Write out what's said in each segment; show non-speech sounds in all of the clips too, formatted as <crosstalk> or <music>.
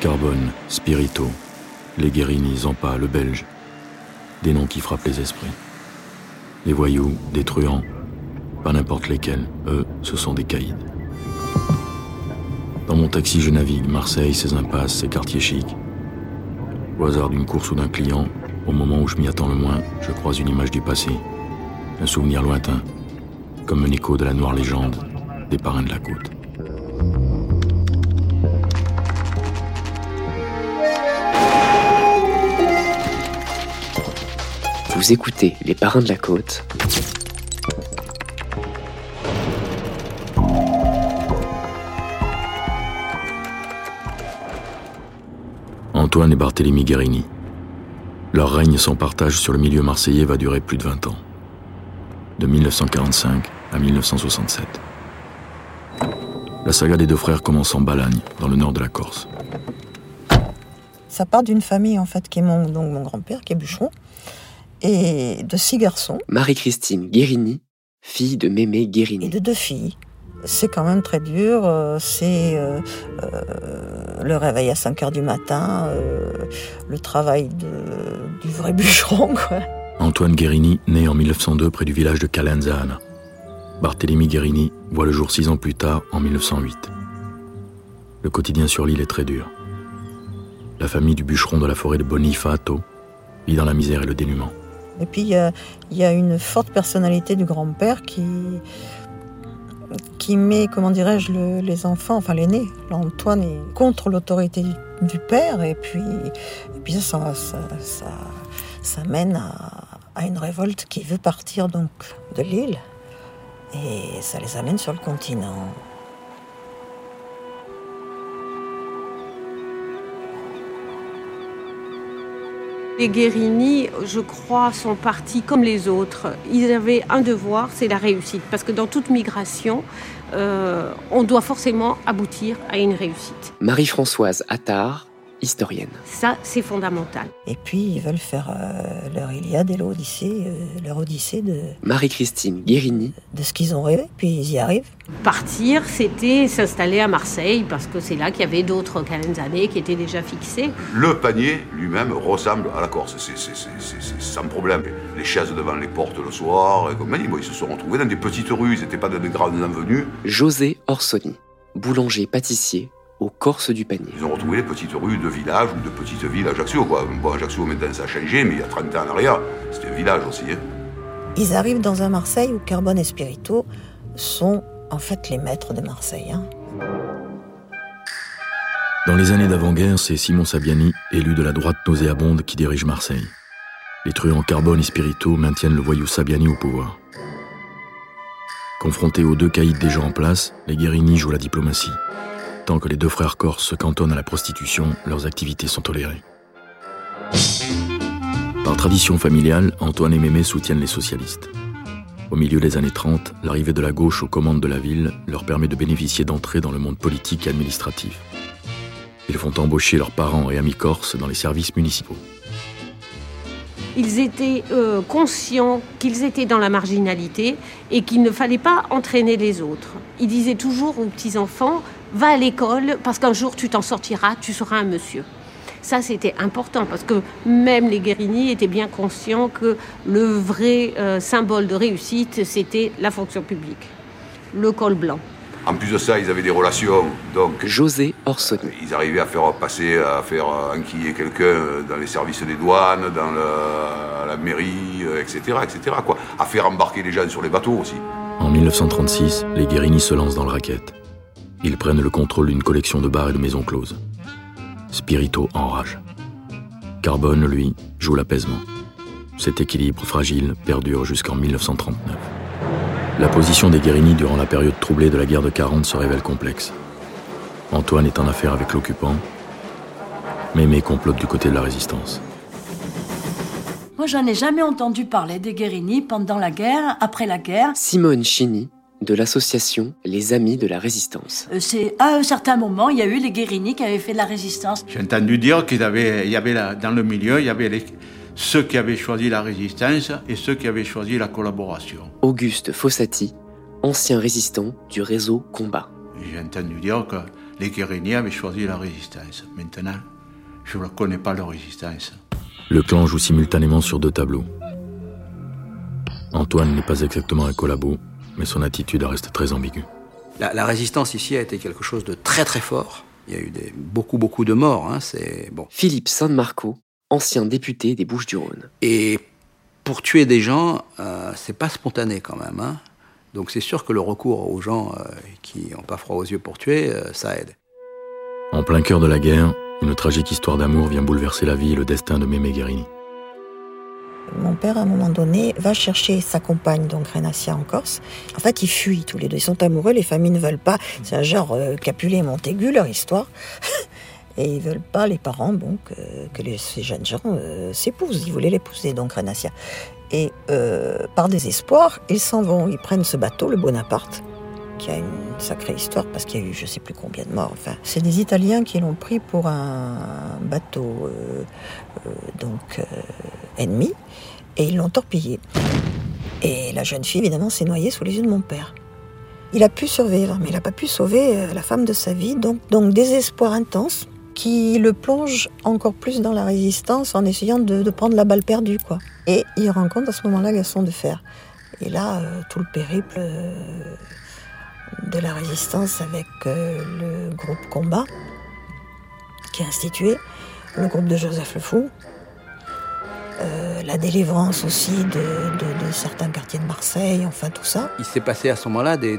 Carbone, Spirito, les Guérini, Zampa, le Belge. Des noms qui frappent les esprits. Des voyous, des truands, pas n'importe lesquels. Eux, ce sont des caïds. Dans mon taxi, je navigue Marseille, ses impasses, ses quartiers chics. Au hasard d'une course ou d'un client, au moment où je m'y attends le moins, je croise une image du passé, un souvenir lointain, comme un écho de la noire légende des parrains de la côte. Vous écoutez Les Parrains de la Côte. Antoine et Barthélemy Guérini. Leur règne sans partage sur le milieu marseillais va durer plus de 20 ans. De 1945 à 1967. La saga des deux frères commence en Balagne, dans le nord de la Corse. Ça part d'une famille en fait qui est mon, donc mon grand-père qui est bûcheron et de six garçons Marie-Christine Guérini, fille de Mémé et Guérini. de deux filles. C'est quand même très dur. euh, C'est euh, euh, le réveil à 5 heures du matin, euh, le travail de- du vrai <laughs> bûcheron. Quoi. Antoine Guérini naît en 1902 près du village de Calenzana. Barthélemy Guérini voit le jour six ans plus tard, en 1908. Le quotidien sur l'île est très dur. La famille du bûcheron de la forêt de Bonifato vit dans la misère et le dénuement. Et puis il y a, une forte personnalité du grand-père qui, qui met, comment dirais-je, le- les enfants, enfin l'aîné, l'Antoine, est contre l'autorité du, père. Et puis, et puis ça, ça, ça, ça, ça mène à, à une révolte qui veut partir donc de l'île. Et ça les amène sur le continent. Les Guérini, je crois, sont partis comme les autres. Ils avaient un devoir, c'est la réussite. Parce que dans toute migration, euh, on doit forcément aboutir à une réussite. Marie-Françoise Attard, historienne. Ça, c'est fondamental. Et puis ils veulent faire euh, leur Iliade et l'Odyssée, euh, leur Odyssée de, Marie-Christine Guérini, de ce qu'ils ont rêvé. Puis ils y arrivent. Partir, c'était s'installer à Marseille, parce que c'est là qu'il y avait d'autres années qui étaient déjà fixées. Le panier lui-même ressemble à la Corse, c'est c'est- c'est- c'est- c'est sans problème. Les chaises devant les portes le soir, et compagnie, bon, ils se sont retrouvés dans des petites rues, ils n'étaient pas dans des grandes avenues. José Orsoni, boulanger-pâtissier au Corse du Panier. Ils ont retrouvé les petites rues de village ou de petites villes à Ajaccio. Quoi. Bon, Ajaccio maintenant ça a changé, mais il y a 30 ans en arrière, c'était un village aussi. hein. Ils arrivent dans un Marseille où Carbone et Spirito sont en fait les maîtres de Marseille. hein. Dans les années d'avant-guerre, c'est Simon Sabiani, élu de la droite nauséabonde, qui dirige Marseille. Les truands Carbone et Spirito maintiennent le voyou Sabiani au pouvoir. Confrontés aux deux caïds déjà en place, les Guérini jouent la diplomatie. Que les deux frères corses se cantonnent à la prostitution, leurs activités sont tolérées. Par tradition familiale, Antoine et Mémé soutiennent les socialistes. Au milieu des années 30, l'arrivée de la gauche aux commandes de la ville leur permet de bénéficier d'entrées dans le monde politique et administratif. Ils font embaucher leurs parents et amis corses dans les services municipaux. Ils étaient euh, conscients qu'ils étaient dans la marginalité et qu'il ne fallait pas entraîner les autres. Ils disaient toujours aux petits-enfants, va à l'école parce qu'un jour tu t'en sortiras, tu seras un monsieur. Ça, c'était important parce que même les Guérini étaient bien conscients que le vrai euh, symbole de réussite, c'était la fonction publique, le col blanc. En plus de ça, ils avaient des relations, donc José Orsoni, ils arrivaient à faire passer, à faire enquiller quelqu'un dans les services des douanes, dans le- la mairie, euh, etc., etc. Quoi. À faire embarquer les gens sur les bateaux aussi. En 1936, les Guérini se lancent dans le racket. Ils prennent le contrôle d'une collection de bars et de maisons closes. Spirito enrage. Carbone, lui, joue l'apaisement. Cet équilibre fragile perdure jusqu'en 1939. La position des Guérini durant la période troublée de la guerre de 40 se révèle complexe. Antoine est en affaire avec l'occupant. Mémé complote du côté de la résistance. Moi, j'en ai jamais entendu parler des Guérini pendant la guerre, après la guerre. Simone Chini, de l'association Les Amis de la Résistance. Euh, C'est à un certain moment, il y a eu les Guérini qui avaient fait de la résistance. J'ai entendu dire qu'il y avait, il y avait la- dans le milieu, il y avait les- ceux qui avaient choisi la résistance et ceux qui avaient choisi la collaboration. Auguste Fossati, ancien résistant du réseau Combat. J'ai entendu dire que les Guérini avaient choisi la résistance. Maintenant, je ne connais pas leur résistance. Le clan joue simultanément sur deux tableaux. Antoine n'est pas exactement un collabo, mais son attitude reste très ambiguë. La, résistance ici a été quelque chose de très très fort. Il y a eu des, beaucoup beaucoup de morts. Hein, c'est bon. Philippe San Marco, ancien député des Bouches-du-Rhône. Et pour tuer des gens, euh, c'est pas spontané quand même. Hein. Donc c'est sûr que le recours aux gens euh, qui n'ont pas froid aux yeux pour tuer, euh, ça aide. En plein cœur de la guerre, une tragique histoire d'amour vient bouleverser la vie et le destin de Mémé Guérini. Père, à un moment donné, va chercher sa compagne, donc Renassia en Corse. En fait, ils fuient tous les deux. Ils sont amoureux, les familles ne veulent pas. C'est un genre euh, Capulet et Montaigu, leur histoire. <laughs> et ils veulent pas, les parents, bon, que, ces jeunes gens euh, s'épousent. Ils voulaient l'épouser, donc Renassia. Et euh, par désespoir, ils s'en vont. Ils prennent ce bateau, le Bonaparte, qui a une sacrée histoire parce qu'il y a eu je sais plus combien de morts. Enfin, c'est des Italiens qui l'ont pris pour un bateau donc ennemi et ils l'ont torpillé. Et la jeune fille, évidemment, s'est noyée sous les yeux de mon père. Il a pu survivre, mais il n'a pas pu sauver euh, la femme de sa vie. Donc, donc désespoir intense qui le plonge encore plus dans la résistance en essayant de, prendre la balle perdue. quoi. Et il rencontre à ce moment-là Gaston de Fer. Et là, euh, tout le périple euh, de la résistance avec le groupe Combat qui est institué, le groupe de Joseph Le Fou, euh, la délivrance aussi de, certains quartiers de Marseille, enfin tout ça. Il s'est passé à ce moment-là des,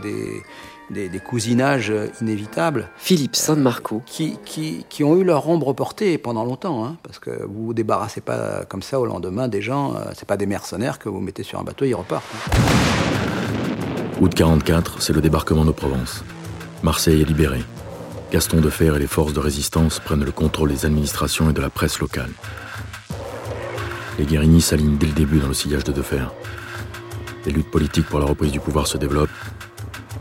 des, cousinages inévitables. Philippe San Marco. Qui, qui, ont eu leur ombre portée pendant longtemps, hein, parce que vous vous débarrassez pas comme ça au lendemain des gens, euh, c'est pas des mercenaires que vous mettez sur un bateau, ils repartent. Hein. Août 44, c'est le débarquement de Provence. Marseille est libérée. Gaston de Fer et les forces de résistance prennent le contrôle des administrations et de la presse locale. Les Guérini s'alignent dès le début dans le sillage de Defer. Les luttes politiques pour la reprise du pouvoir se développent.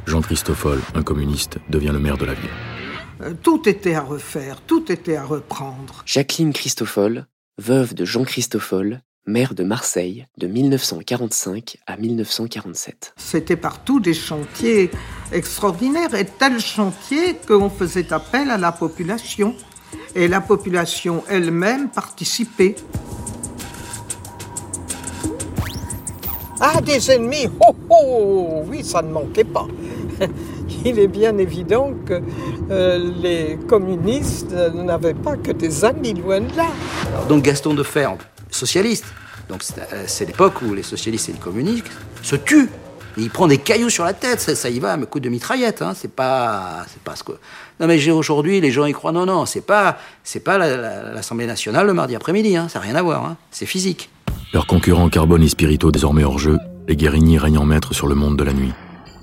Jean Christoffel, un communiste, devient le maire de la ville. Euh, tout était à refaire, tout était à reprendre. Jacqueline Christoffel, veuve de Jean Christoffel, maire de Marseille de 1945 à 1947. C'était partout des chantiers extraordinaires et tels chantiers qu'on faisait appel à la population. Et la population elle-même participait. Ah, des ennemis Oh, oh Oui, ça ne manquait pas. <laughs> Il est bien évident que euh, les communistes n'avaient pas que des amis, loin de là. donc Gaston de Fer, socialiste, donc c'est l'époque où les socialistes et les communistes se tuent. il prend des cailloux sur la tête, ça, y va, un coup de mitraillette. Hein. C'est pas, c'est pas ce que. Non mais aujourd'hui, les gens y croient. Non non, c'est pas, c'est pas l'Assemblée nationale le mardi après-midi. Hein. Ça n'a rien à voir. Hein. C'est physique. Leurs concurrents Carbone et Spirito désormais hors jeu, les Guérigny règnent en maître sur le monde de la nuit.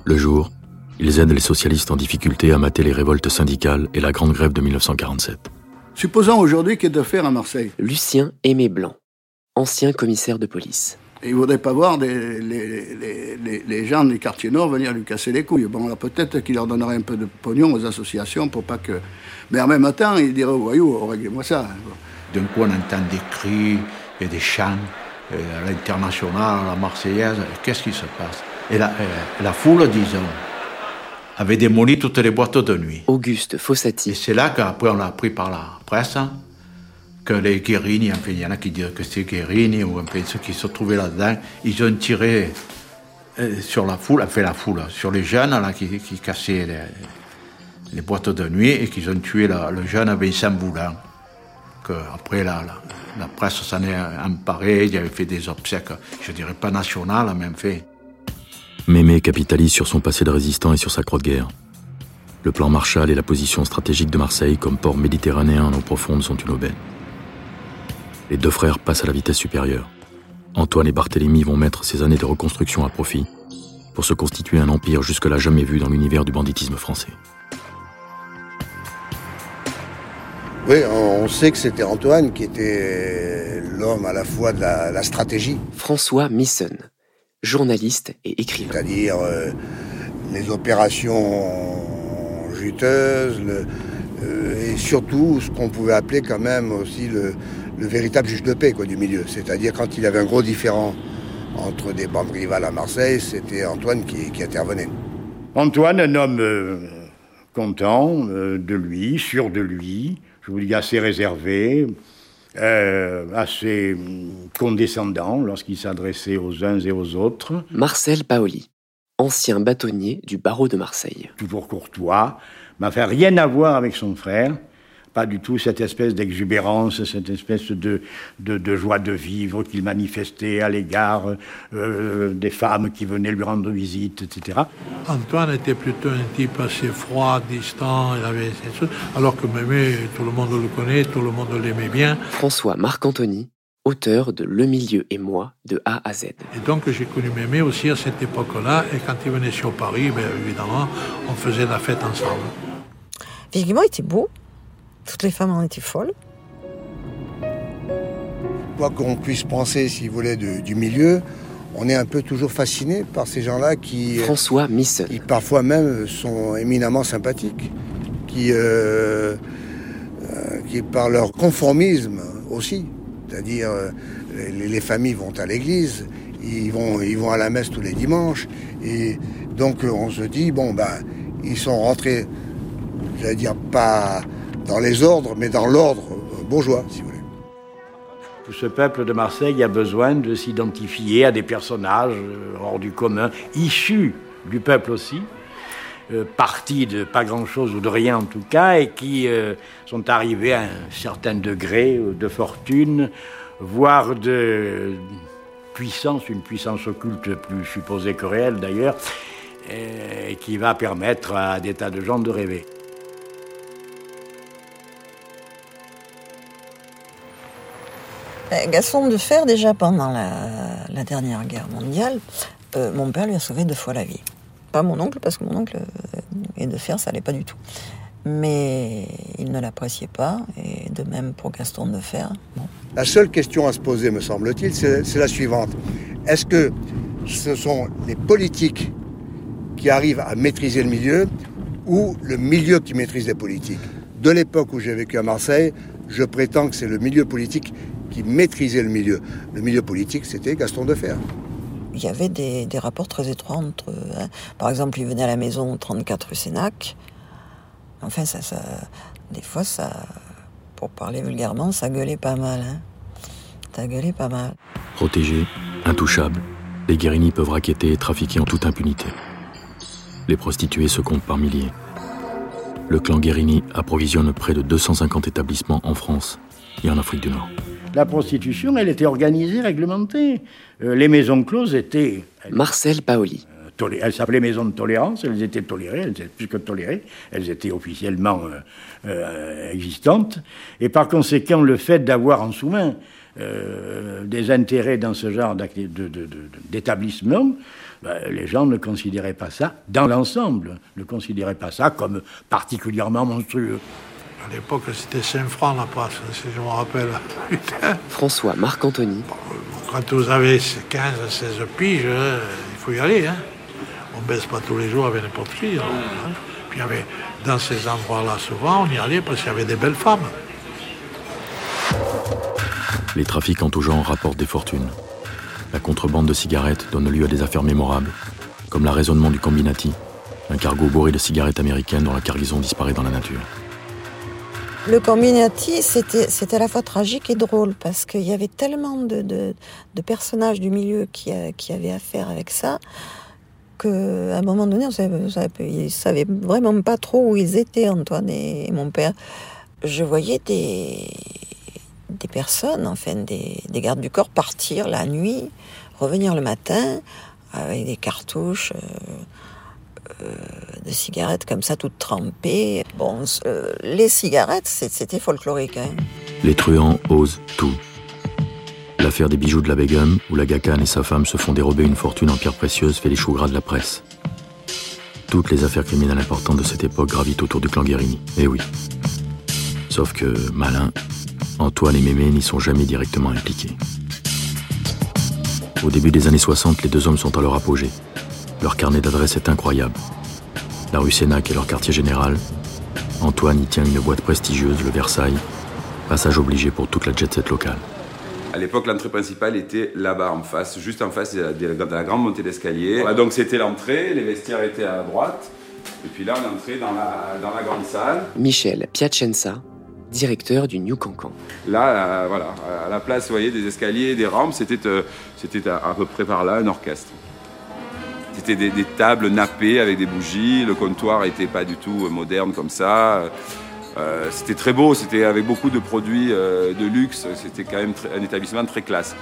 Le jour, ils aident les socialistes en difficulté à mater les révoltes syndicales et la grande grève de 1947. Supposons aujourd'hui qu'il y ait de faire à Marseille. Lucien Aimé Blanc, ancien commissaire de police. il ne voudrait pas voir les, les, gens des quartiers nord venir lui casser les couilles. Bon, alors peut-être qu'il leur donnerait un peu de pognon aux associations pour pas que. Mais en même temps, il dirait aux voyous, oh, réglez-moi ça. D'un coup, on entend des cris et des chants à l'international, à la Marseillaise, qu'est-ce qui se passe? Et la, la, foule, disons, avait démoli toutes les boîtes de nuit. Auguste Fossati. Et c'est là qu'après on a appris par la presse que les Guérini, enfin il y en a qui disent que c'est Guérini, ou enfin ceux qui se trouvaient là-dedans, ils ont tiré euh, sur la foule, enfin la foule, sur les jeunes là, qui, qui cassaient les, les, boîtes de nuit et qu'ils ont tué le jeune Vincent Boulan. Après, la, presse s'en est emparée, il avait fait des obsèques, je dirais pas nationales, même. Mémé capitalise sur son passé de résistant et sur sa croix de guerre. Le plan Marshall et la position stratégique de Marseille comme port méditerranéen en eau profonde sont une aubaine. Les deux frères passent à la vitesse supérieure. Antoine et Barthélemy vont mettre ces années de reconstruction à profit pour se constituer un empire jusque-là jamais vu dans l'univers du banditisme français. Oui, on sait que c'était Antoine qui était l'homme à la fois de la, stratégie. François Misson, journaliste et écrivain. C'est-à-dire euh, les opérations juteuses, euh, et surtout ce qu'on pouvait appeler quand même aussi le, véritable juge de paix quoi, du milieu. C'est-à-dire quand il y avait un gros différent entre des bandes rivales à Marseille, c'était Antoine qui, intervenait. Antoine, un homme... Euh, content euh, de lui, sûr de lui, je vous dis assez réservé, euh, assez condescendant lorsqu'il s'adressait aux uns et aux autres. Marcel Paoli, ancien bâtonnier du barreau de Marseille. Toujours courtois, m'a fait rien à voir avec son frère pas du tout cette espèce d'exubérance, cette espèce de, de, joie de vivre qu'il manifestait à l'égard euh, des femmes qui venaient lui rendre visite, etc. Antoine était plutôt un type assez froid, distant, il avait alors que Mémé, tout le monde le connaît, tout le monde l'aimait bien. François Marc-Anthony, auteur de Le Milieu et moi, de A à Z. Et donc j'ai connu Mémé aussi à cette époque-là, et quand il venait sur Paris, bien évidemment, on faisait la fête ensemble. Physiquement, il était beau, toutes les femmes en étaient folles. Quoi qu'on puisse penser, si vous voulez, du milieu, on est un peu toujours fasciné par ces gens-là qui. François Miss. Qui parfois même sont éminemment sympathiques, qui, euh, euh, qui par leur conformisme aussi, c'est-à-dire euh, les, familles vont à l'église, ils vont, ils vont à la messe tous les dimanches, et donc on se dit bon ben ils sont rentrés, j'allais dire pas dans les ordres, mais dans l'ordre bourgeois, si vous voulez. Tout ce peuple de Marseille a besoin de s'identifier à des personnages euh, hors du commun, issus du peuple aussi, euh, partis de pas grand-chose ou de rien en tout cas, et qui euh, sont arrivés à un certain degré de fortune, voire de puissance, une puissance occulte plus supposée que réelle d'ailleurs, et qui va permettre à des tas de gens de rêver. Gaston de Fer, déjà pendant la, dernière guerre mondiale, euh, mon père lui a sauvé deux fois la vie. Pas mon oncle, parce que mon oncle euh, et de Fer, ça allait pas du tout. Mais il ne l'appréciait pas, et de même pour Gaston de Fer. La seule question à se poser, me semble-t-il, c'est la suivante. Est-ce que ce sont les politiques qui arrivent à maîtriser le milieu ou le milieu qui maîtrise les politiques? De l'époque où j'ai vécu à Marseille, je prétends que c'est le milieu politique qui maîtrisait le milieu. Le milieu politique, c'était Gaston Defer. Il y avait des, rapports très étroits entre. Hein. Par exemple, il venait à la maison 34 rue Sénac. Enfin, ça, ça, des fois, ça, pour parler vulgairement, ça gueulait pas mal. Hein. Ça gueulait pas mal. Protégés, intouchables, les Guérini peuvent raqueter et trafiquer en toute impunité. Les prostituées se comptent par milliers. Le clan Guérini approvisionne près de 250 établissements en France et en Afrique du Nord. La prostitution, elle était organisée, réglementée. Euh, les maisons closes étaient... Marcel Paoli. Euh, elles s'appelaient maisons de tolérance, elles étaient tolérées, elles étaient plus que tolérées, elles étaient officiellement euh, existantes. Et par conséquent, le fait d'avoir en sous-main des intérêts dans ce genre d'établissement, ben, les gens ne considéraient pas ça, dans l'ensemble, ne considéraient pas ça comme particulièrement monstrueux. À l'époque, c'était 5 francs la passe, si je me rappelle. <laughs> François Marc-Anthony. Quand vous avez 15, 16 piges, hein, il faut y aller. Hein. On ne baisse pas tous les jours avec n'importe qui. Hein. Puis avait, dans ces endroits-là, souvent, on y allait parce qu'il y avait des belles femmes. Les trafics en tout genre rapportent des fortunes. La contrebande de cigarettes donne lieu à des affaires mémorables, comme l'arraisonnement du Combinati, un cargo bourré de cigarettes américaines dont la cargaison disparaît dans la nature. Le Combinati, c'était à la fois tragique et drôle parce qu'il y avait tellement de, personnages du milieu qui, qui, avaient affaire avec ça qu'à un moment donné, ils savaient vraiment pas trop où ils étaient, Antoine et, mon père. Je voyais des, des personnes, enfin des, des gardes du corps, partir la nuit, revenir le matin avec des cartouches. Euh, euh, de cigarettes comme ça, toutes trempées. Bon, euh, les cigarettes, c'était folklorique. Hein. Les truands osent tout. L'affaire des bijoux de la Begum, où la Gacan et sa femme se font dérober une fortune en pierres précieuses, fait les choux gras de la presse. Toutes les affaires criminelles importantes de cette époque gravitent autour du clan Guérini. Eh oui. Sauf que, malin, Antoine et Mémé n'y sont jamais directement impliqués. Au début des années 60, les deux hommes sont à leur apogée. Leur carnet d'adresses est incroyable. La rue Sénac est leur quartier général. Antoine y tient une boîte prestigieuse, le Versailles. Passage obligé pour toute la jet-set locale. À l'époque, l'entrée principale était là-bas en face, juste en face de la, grande montée d'escalier. donc c'était l'entrée, les vestiaires étaient à droite, Et puis là, on est entré dans la, dans la grande salle. Michel Piacenza, directeur du New Cancan. Là, euh, voilà, à la place, vous voyez, des escaliers, des rampes, c'était euh, à peu près par là un orchestre. C'était des, tables nappées avec des bougies. Le comptoir n'était pas du tout moderne comme ça. Euh, c'était très beau, c'était avec beaucoup de produits euh, de luxe. C'était quand même un établissement très classe.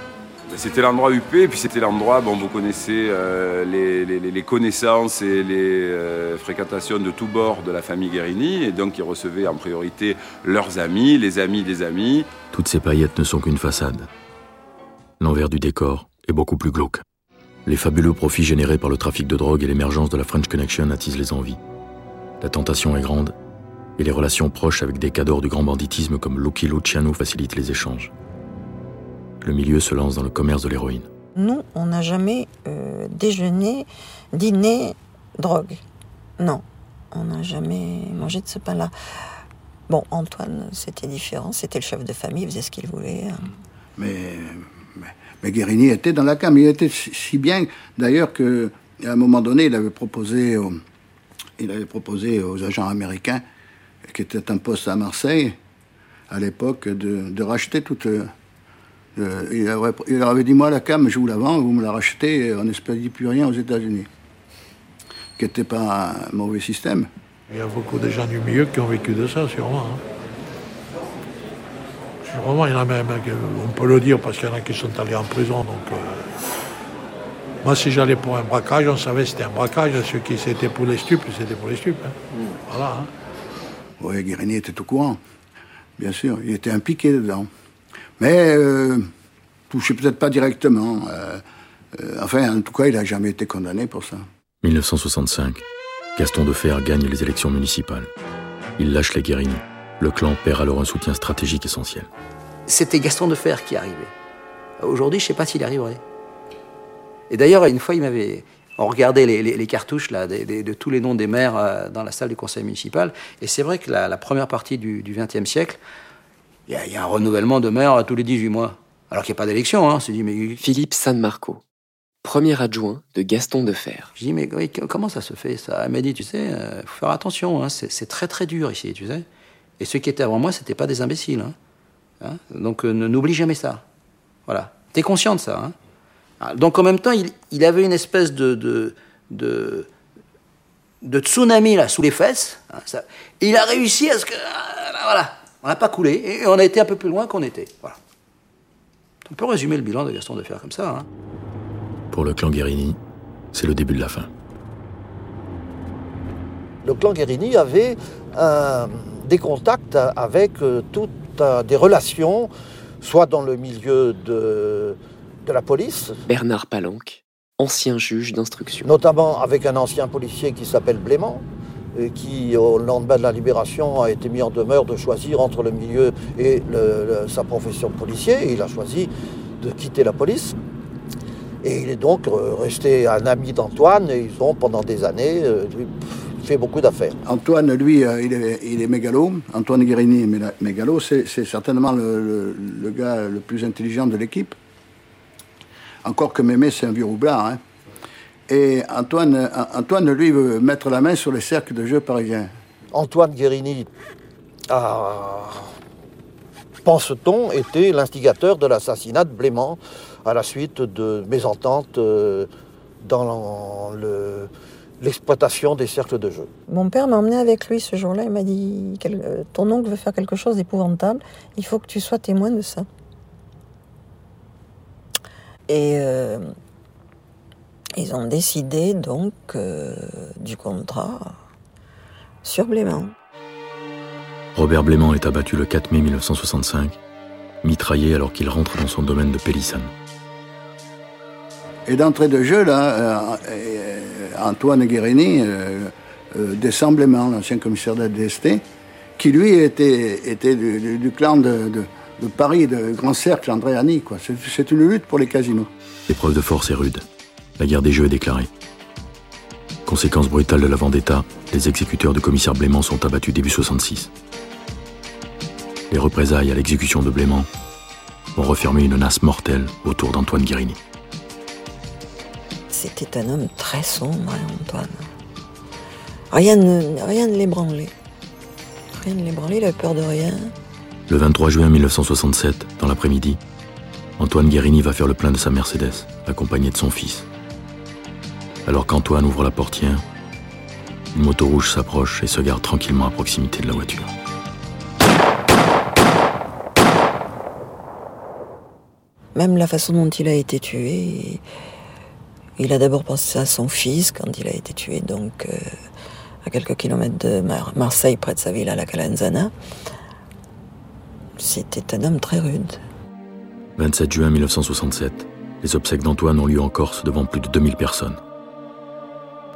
C'était l'endroit UP, puis c'était l'endroit, bon, vous connaissez euh, les, connaissances et les fréquentations de tous bords de la famille Guérini, et donc ils recevaient en priorité leurs amis, les amis des amis. Toutes ces paillettes ne sont qu'une façade. L'envers du décor est beaucoup plus glauque. Les fabuleux profits générés par le trafic de drogue et l'émergence de la French Connection attisent les envies. La tentation est grande et les relations proches avec des cadors du grand banditisme comme Lucky Luciano facilitent les échanges. Le milieu se lance dans le commerce de l'héroïne. Nous, on n'a jamais euh, déjeuné, dîné, drogue. Non, on n'a jamais mangé de ce pain-là. Bon, Antoine, c'était différent. C'était le chef de famille, il faisait ce qu'il voulait. hein. Mais, mais, Guérini était dans la cam. Il était si bien, d'ailleurs, qu'à un moment donné, il avait proposé, aux, il avait proposé aux agents américains, qui étaient en poste à Marseille, à l'époque, de, racheter toute. euh, euh, il leur avait dit Moi, la cam, je vous la vends, vous me la rachetez, on n'expédie plus rien aux États-Unis. Qui n'était pas un mauvais système. Il y a beaucoup de gens du milieu qui ont vécu de ça, sûrement. hein. Sûrement, il y en a même, qui- on peut le dire, parce qu'il y en a qui sont allés en prison. Donc, euh, Moi, si j'allais pour un braquage, on savait que c'était un braquage. Ceux qui c'était pour les stupes, c'était pour les stupes. hein. Voilà. hein. Oui, Guérini était au courant, bien sûr. Il était impliqué dedans. Mais euh, touché peut-être pas directement. euh, euh, enfin, en tout cas, il n'a jamais été condamné pour ça. 1965. Gaston Defer gagne les élections municipales. Il lâche les Guérini. Le clan perd alors un soutien stratégique essentiel. C'était Gaston Defer qui arrivait. Aujourd'hui, je ne sais pas s'il y arriverait. Et d'ailleurs, une fois, il m'avait. On regardait les, les- les cartouches là, des- des- de tous les noms des maires euh, dans la salle du conseil municipal. Et c'est vrai que la, la première partie du XXe siècle, il y, a- il y a un renouvellement de maires tous les 18 mois. Alors qu'il n'y a pas d'élection. Hein. Dit, mais. Philippe San Marco, premier adjoint de Gaston Defer. Je dis, mais oui, comment ça se fait ça? Elle m'a dit, tu sais, il faut faire attention, hein, c'est c'est très très dur ici, tu sais. Et ceux qui étaient avant moi, c'était pas des imbéciles. hein. Hein? Donc euh, ne- n'oublie jamais ça. Voilà. T'es conscient de ça. hein. Ah, Donc en même temps, il, il avait une espèce de, de, de, de tsunami là, sous les fesses. hein, ça. Et il a réussi à ce que. ah, Voilà. On n'a pas coulé et on a été un peu plus loin qu'on était. Voilà. On peut résumer le bilan de Gaston Defer comme ça. hein. Pour le clan Guérini, c'est le début de la fin. Le clan Guérini avait euh, des contacts avec euh, toutes euh, des relations, soit dans le milieu de, de la police, Bernard Palanque, ancien juge d'instruction. notamment avec un ancien policier qui s'appelle Blément, et qui, au lendemain de la libération, a été mis en demeure de choisir entre le milieu et le- le- sa profession de policier. Et il a choisi de quitter la police. Et il est donc euh, resté un ami d'Antoine, et ils ont, pendant des années, euh, fait beaucoup d'affaires. Antoine, lui, euh, il est, il est mégalo. Antoine Guérini est mégalo. C'est certainement le, le- le gars le plus intelligent de l'équipe. Encore que Mémé, c'est un vieux roublard. hein. Et Antoine, euh, Antoine, lui, veut mettre la main sur les cercles de jeu parisiens. Antoine Guérini a, pense-t-on, été l'instigateur de l'assassinat de Blément à la suite de mésententes euh, dans le- l'exploitation des cercles de jeu. Mon père m'a emmené avec lui ce jour-là. Il m'a dit euh, Ton oncle veut faire quelque chose d'épouvantable. Il faut que tu sois témoin de ça. Et euh, ils ont décidé donc euh, du contrat sur Blément. Robert Blément est abattu le 4 mai 1965, mitraillé alors qu'il rentre dans son domaine de Pélissane. Et d'entrée de jeu, là, euh, euh, Antoine Guérini euh, euh, l'ancien commissaire de la DST, qui lui était, était du, clan de, Paris, de Grand Cercle, Andréani. C'est une lutte pour les casinos. L'épreuve de force est rude. La guerre des jeux est déclarée. Conséquence brutale de la vendetta, les exécuteurs du commissaire Blément sont abattus début 66. Les représailles à l'exécution de Blément vont refermer une nasse mortelle autour d'Antoine Guérini. C'était un homme très sombre, hein, Antoine. Rien ne, rien ne l'ébranlait. Rien ne l'ébranlait, il avait peur de rien. Le 23 juin 1967, dans l'après-midi, Antoine Guérini va faire le plein de sa Mercedes, accompagné de son fils. Alors qu'Antoine ouvre la portière, une moto rouge s'approche et se garde tranquillement à proximité de la voiture. Même la façon dont il a été tué, il a d'abord pensé à son fils quand il a été tué, donc euh, à quelques kilomètres de Marseille, près de sa ville la Calanzana. C'était un homme très rude. 27 juin 1967, les obsèques d'Antoine ont lieu en Corse devant plus de 2000 personnes.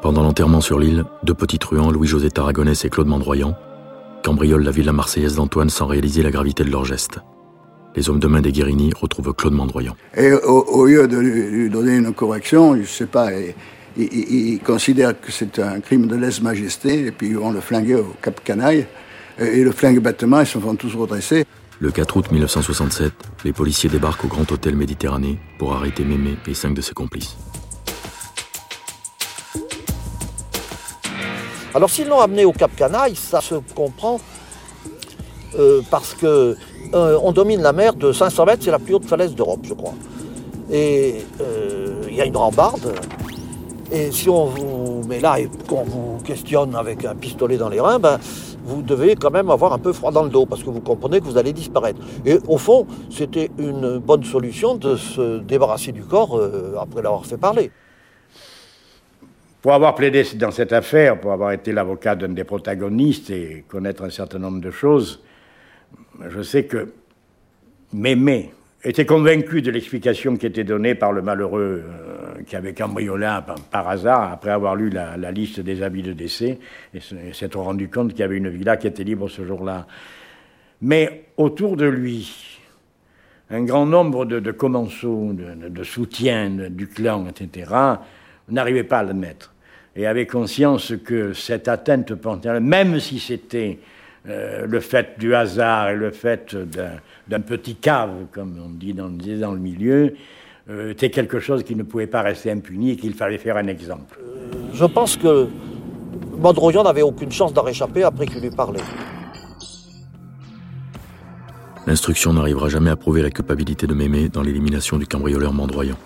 Pendant l'enterrement sur l'île, deux petits truands, Louis-José Tarragonès et Claude Mandroyan, cambriolent la villa marseillaise d'Antoine sans réaliser la gravité de leur geste. Les hommes de main des Guérini retrouvent Claude Mandroyan. Et au, lieu de lui donner une correction, je ne sais pas, ils considèrent que c'est un crime de lèse-majesté, et puis ils vont le flinguer au Cap Canaille. Et le flingue bêtement, ils se font tous redresser. Le 4 août 1967, les policiers débarquent au Grand Hôtel Méditerranée pour arrêter Mémé et cinq de ses complices. Alors s'ils l'ont amené au Cap Canaille, ça se comprend euh, parce que euh, on domine la mer de 500 mètres, c'est la plus haute falaise d'Europe, je crois. Et euh, il y a une rambarde. Et si on vous met là et qu'on vous questionne avec un pistolet dans les reins, ben, vous devez quand même avoir un peu froid dans le dos parce que vous comprenez que vous allez disparaître. Et au fond, c'était une bonne solution de se débarrasser du corps après l'avoir fait parler. Pour avoir plaidé dans cette affaire, pour avoir été l'avocat d'un des protagonistes et connaître un certain nombre de choses, je sais que Mémé était convaincu de l'explication qui était donnée par le malheureux euh, qui avait cambriolé par, hasard après avoir lu la, liste des habits de décès et s'être rendu compte qu'il y avait une villa qui était libre ce jour-là. Mais autour de lui, un grand nombre de, commensaux, de, de soutiens du clan, etc., n'arrivaient pas à l'admettre et avait conscience que cette atteinte potentielle, même si c'était euh, le fait du hasard et le fait d'un petit cave, comme on dit dans, dans le milieu, euh, était quelque chose qui ne pouvait pas rester impuni et qu'il fallait faire un exemple. Je pense que Mondroyan n'avait aucune chance d'en réchapper après qu'il lui parlait. L'instruction n'arrivera jamais à prouver la culpabilité de Mémé dans l'élimination du cambrioleur Mandroyan.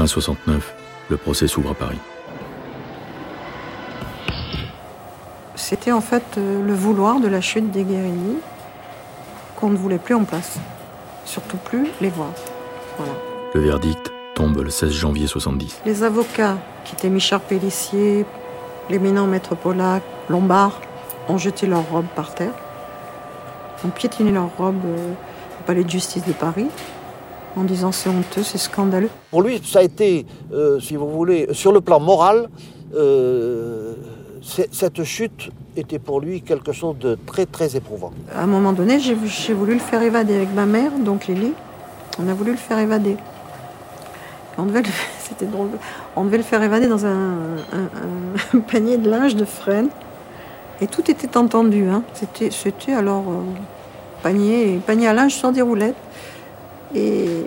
Fin 69, le procès s'ouvre à Paris. C'était en fait euh, le vouloir de la chute des Guérini qu'on ne voulait plus en place. Surtout plus les voir. Le verdict tombe le 16 janvier 70. Les avocats, qui étaient Michel Pellissier, l'éminent maître Polac, Lombard, ont jeté leurs robes par terre, ont piétiné leurs robes euh, au palais de justice de Paris en disant c'est honteux, c'est scandaleux. Pour lui, ça a été, euh, si vous voulez, sur le plan moral, euh, cette chute était pour lui quelque chose de très très éprouvant. À un moment donné, j'ai voulu le faire évader avec ma mère, donc Lily. On a voulu le faire évader. On devait le, <laughs> c'était drôle. On devait le faire évader dans un, panier de linge de frêne. Et tout était entendu. Hein. C'était, c'était alors euh, panier, panier à linge sans des roulettes. Et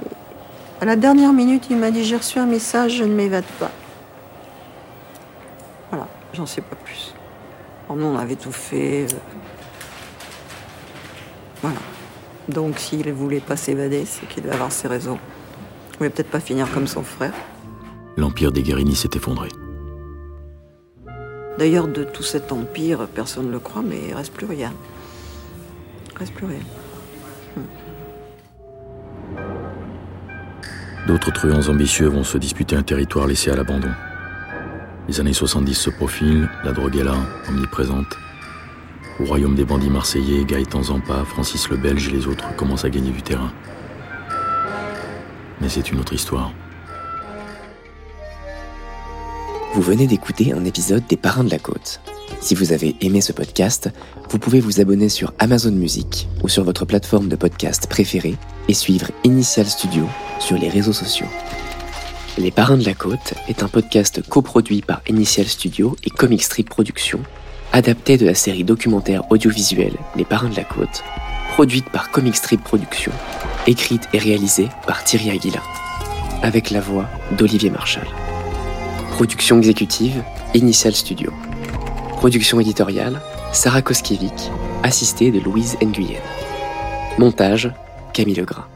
à la dernière minute, il m'a dit J'ai reçu un message, je ne m'évade pas. Voilà, j'en sais pas plus. nous, on avait tout fait. Euh. Voilà. Donc, s'il ne voulait pas s'évader, c'est qu'il devait avoir ses raisons. Il ne voulait peut-être pas finir comme son frère. L'empire des Guérini s'est effondré. D'ailleurs, de tout cet empire, personne ne le croit, mais il reste plus rien. Il reste plus rien. D'autres truands ambitieux vont se disputer un territoire laissé à l'abandon. Les années 70 se profilent, la drogue est là, omniprésente. Au royaume des bandits marseillais, Gaëtan Zampa, Francis le Belge et les autres commencent à gagner du terrain. Mais c'est une autre histoire. Vous venez d'écouter un épisode des Parrains de la Côte. Si vous avez aimé ce podcast, vous pouvez vous abonner sur Amazon Music ou sur votre plateforme de podcast préférée et suivre Initial Studio les Parrains de la Côte est un podcast coproduit par Initial Studio et Comic Strip Productions, adapté de la série documentaire audiovisuelle Les Parrains de la Côte, produite par Comic Strip Productions, écrite et réalisée par Thierry Aguilin, avec la voix d'Olivier Marchal. Production exécutive, Initial Studio. Production éditoriale, Sarah Koskiewicz, assistée de Louise Nguyen. Montage, Camille Legras.